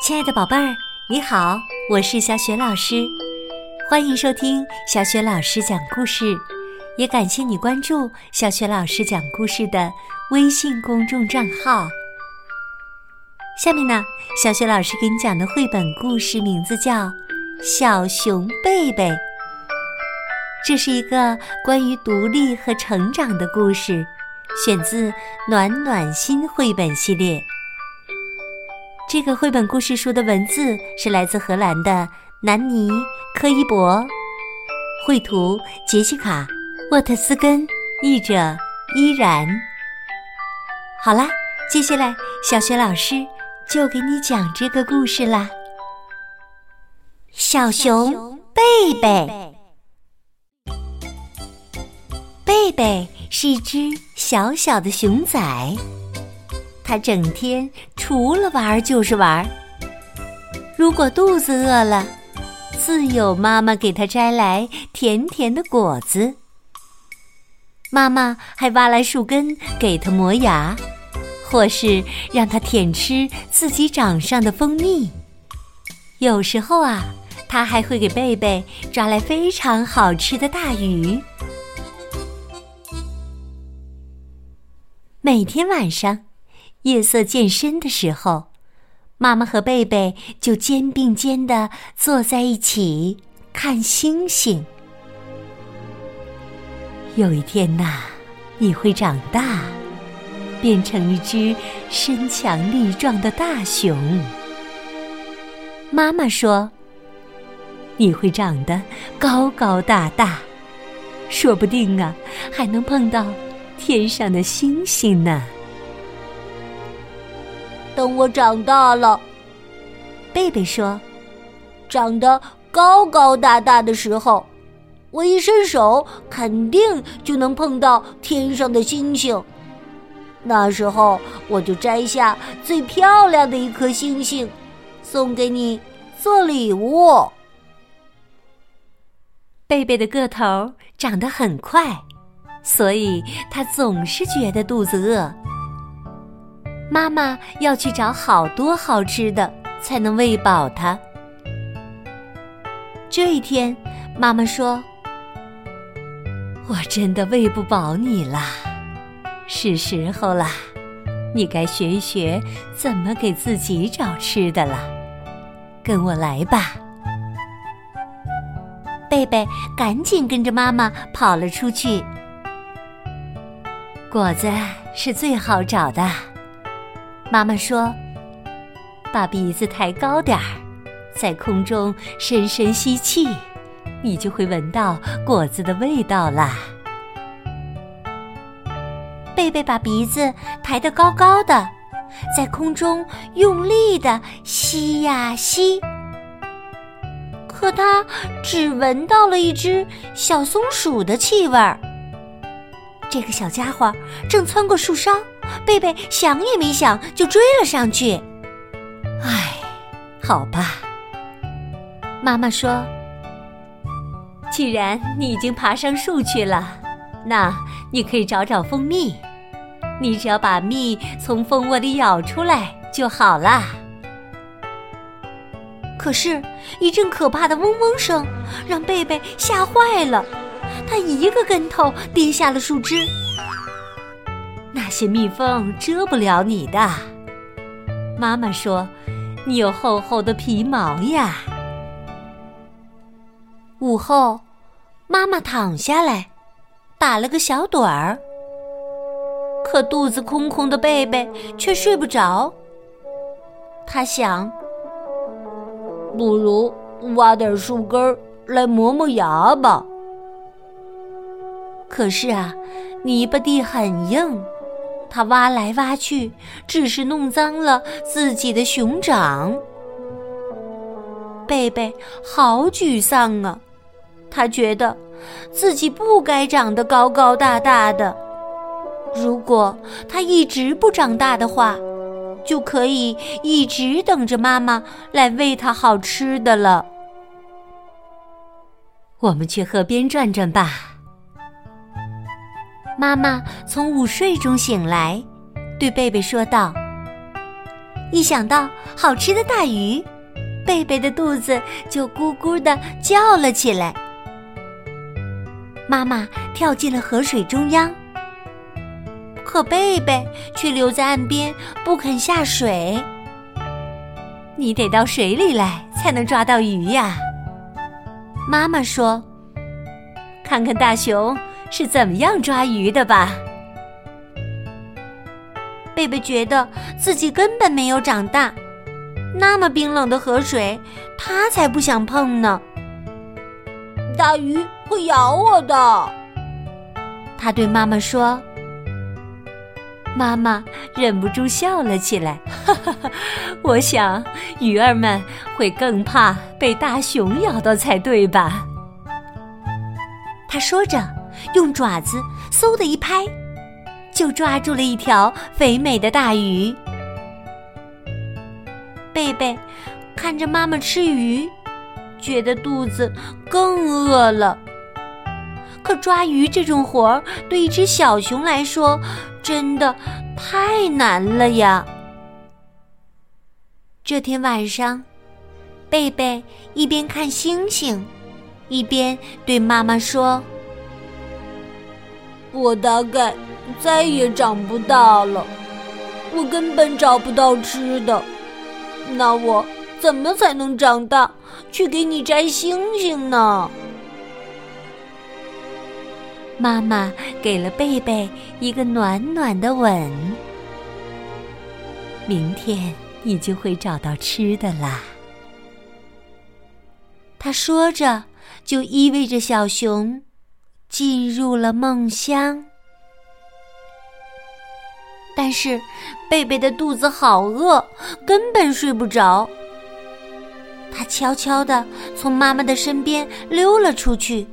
亲爱的宝贝儿，你好，我是小雪老师，欢迎收听小雪老师讲故事，也感谢你关注小雪老师讲故事的微信公众账号。下面呢，小雪老师给你讲的绘本故事名字叫《小熊贝贝》，这是一个关于独立和成长的故事，选自《暖暖心》绘本系列。这个绘本故事书的文字是来自荷兰的南尼·科伊伯，绘图杰西卡·沃特斯根，译者依然。好啦，接下来小雪老师就给你讲这个故事啦。小熊贝贝，贝贝是一只小小的熊仔。他整天除了玩就是玩。如果肚子饿了，自有妈妈给他摘来甜甜的果子。妈妈还挖来树根给他磨牙，或是让他舔吃自己掌上的蜂蜜。有时候啊，他还会给贝贝抓来非常好吃的大鱼。每天晚上。夜色渐深的时候，妈妈和贝贝就肩并肩的坐在一起看星星。有一天呐，你会长大，变成一只身强力壮的大熊。妈妈说：“你会长得高高大大，说不定啊，还能碰到天上的星星呢。”等我长大了，贝贝说：“长得高高大大的时候，我一伸手肯定就能碰到天上的星星。那时候我就摘下最漂亮的一颗星星，送给你做礼物。”贝贝的个头长得很快，所以他总是觉得肚子饿。妈妈要去找好多好吃的，才能喂饱它。这一天，妈妈说：“我真的喂不饱你啦，是时候啦，你该学一学怎么给自己找吃的了。跟我来吧。”贝贝赶紧跟着妈妈跑了出去。果子是最好找的。妈妈说：“把鼻子抬高点儿，在空中深深吸气，你就会闻到果子的味道啦。”贝贝把鼻子抬得高高的，在空中用力的吸呀吸，可他只闻到了一只小松鼠的气味儿。这个小家伙正窜过树梢。贝贝想也没想就追了上去。唉，好吧。妈妈说：“既然你已经爬上树去了，那你可以找找蜂蜜。你只要把蜜从蜂窝里舀出来就好了。”可是，一阵可怕的嗡嗡声让贝贝吓坏了，他一个跟头跌下了树枝。那些蜜蜂蛰不了你的，妈妈说：“你有厚厚的皮毛呀。”午后，妈妈躺下来，打了个小盹儿。可肚子空空的贝贝却睡不着。他想：“不如挖点树根来磨磨牙吧。”可是啊，泥巴地很硬。他挖来挖去，只是弄脏了自己的熊掌。贝贝好沮丧啊！他觉得自己不该长得高高大大的。如果他一直不长大的话，就可以一直等着妈妈来喂他好吃的了。我们去河边转转吧。妈妈从午睡中醒来，对贝贝说道：“一想到好吃的大鱼，贝贝的肚子就咕咕的叫了起来。妈妈跳进了河水中央，可贝贝却留在岸边不肯下水。你得到水里来才能抓到鱼呀，妈妈说。看看大熊是怎么样抓鱼的吧。贝贝觉得自己根本没有长大，那么冰冷的河水，他才不想碰呢。大鱼会咬我的，他对妈妈说。妈妈忍不住笑了起来，哈哈哈！我想鱼儿们会更怕被大熊咬到才对吧？他说着，用爪子嗖的一拍，就抓住了一条肥美的大鱼。贝贝看着妈妈吃鱼，觉得肚子更饿了。可抓鱼这种活儿，对一只小熊来说，真的太难了呀。这天晚上，贝贝一边看星星。一边对妈妈说：“我大概再也长不大了，我根本找不到吃的。那我怎么才能长大，去给你摘星星呢？”妈妈给了贝贝一个暖暖的吻。明天你就会找到吃的啦。他说着。就意味着小熊进入了梦乡，但是贝贝的肚子好饿，根本睡不着。他悄悄地从妈妈的身边溜了出去，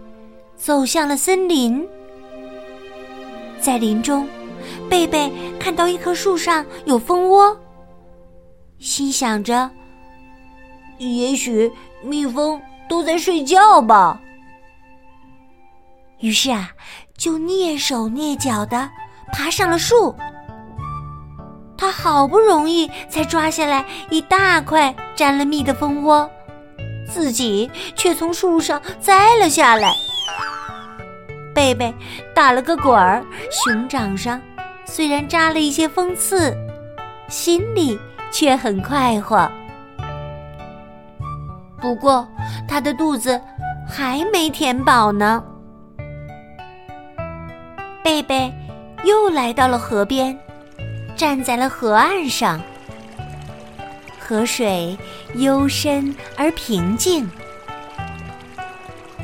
走向了森林。在林中，贝贝看到一棵树上有蜂窝，心想着：也许蜜蜂。都在睡觉吧。于是啊，就蹑手蹑脚的爬上了树。他好不容易才抓下来一大块沾了蜜的蜂窝，自己却从树上栽了下来。贝贝打了个滚儿，熊掌上虽然扎了一些蜂刺，心里却很快活。不过，他的肚子还没填饱呢。贝贝又来到了河边，站在了河岸上。河水幽深而平静。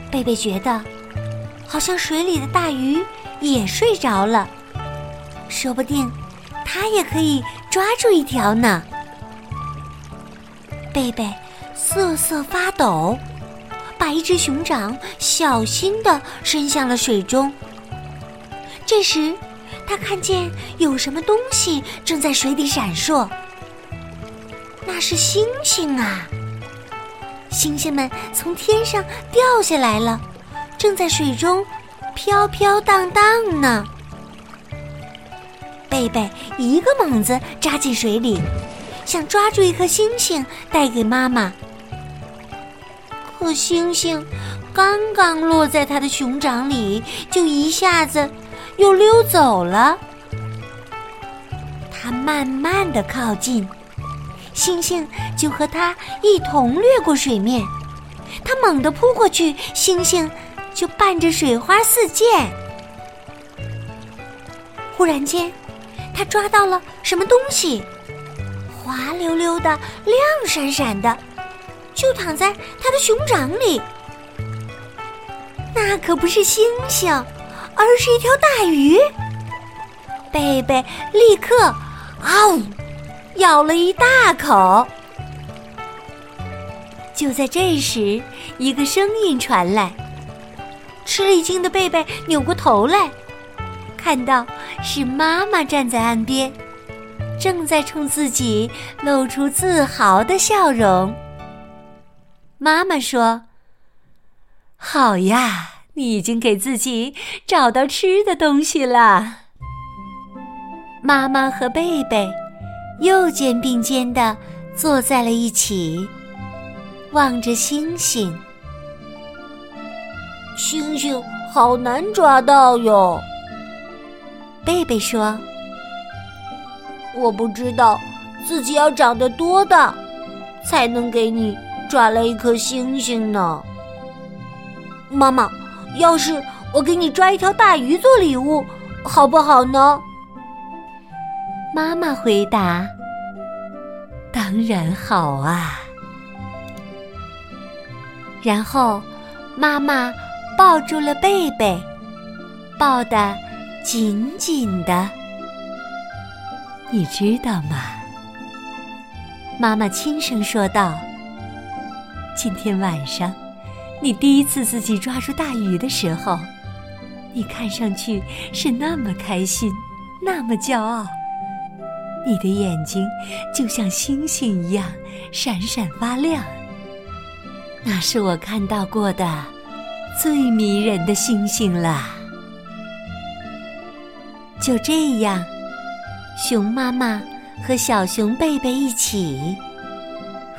贝贝觉得，好像水里的大鱼也睡着了，说不定他也可以抓住一条呢。贝贝。瑟瑟发抖，把一只熊掌小心地伸向了水中。这时，他看见有什么东西正在水底闪烁，那是星星啊！星星们从天上掉下来了，正在水中飘飘荡荡呢。贝贝一个猛子扎进水里，想抓住一颗星星带给妈妈。可星星刚刚落在他的熊掌里，就一下子又溜走了。他慢慢的靠近，星星就和他一同掠过水面。他猛地扑过去，星星就伴着水花四溅。忽然间，他抓到了什么东西，滑溜溜的，亮闪闪的。就躺在他的熊掌里，那可不是星星，而是一条大鱼。贝贝立刻啊呜咬了一大口。就在这时，一个声音传来，吃了一惊的贝贝扭过头来，看到是妈妈站在岸边，正在冲自己露出自豪的笑容。妈妈说：“好呀，你已经给自己找到吃的东西了。”妈妈和贝贝又肩并肩的坐在了一起，望着星星。星星好难抓到哟，贝贝说：“我不知道自己要长得多大，才能给你抓来一颗星星呢。”妈妈，要是我给你抓一条大鱼做礼物，好不好呢？妈妈回答：“当然好啊。”然后，妈妈抱住了贝贝，抱得紧紧的。你知道吗？妈妈轻声说道：“今天晚上，你第一次自己抓住大鱼的时候，你看上去是那么开心，那么骄傲。”你的眼睛就像星星一样闪闪发亮，那是我看到过的最迷人的星星了。就这样，熊妈妈和小熊贝贝一起，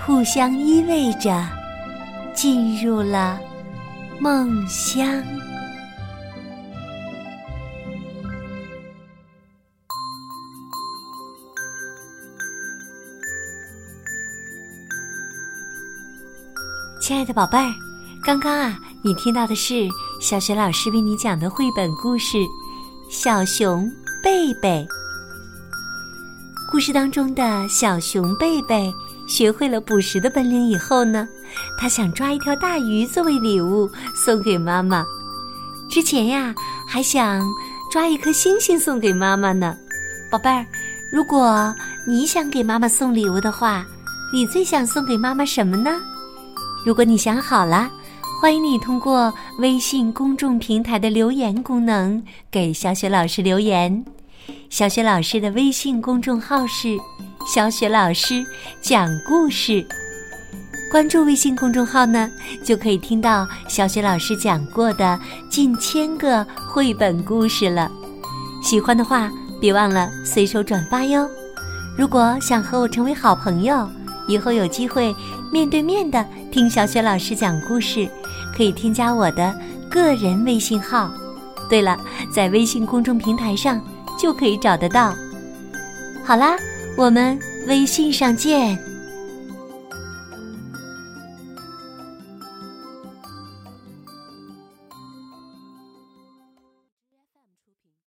互相依偎着，进入了梦乡。亲爱的宝贝儿，刚刚啊，你听到的是小雪老师为你讲的绘本故事《小熊贝贝》。故事当中的小熊贝贝学会了捕食的本领以后呢，他想抓一条大鱼作为礼物送给妈妈。之前呀，还想抓一颗星星送给妈妈呢。宝贝儿，如果你想给妈妈送礼物的话，你最想送给妈妈什么呢？如果你想好了，欢迎你通过微信公众平台的留言功能给小雪老师留言。小雪老师的微信公众号是“小雪老师讲故事”，关注微信公众号呢，就可以听到小雪老师讲过的近千个绘本故事了。喜欢的话，别忘了随手转发哟。如果想和我成为好朋友，以后有机会面对面的听小雪老师讲故事，可以添加我的个人微信号。对了，在微信公众平台上就可以找得到。好啦，我们微信上见。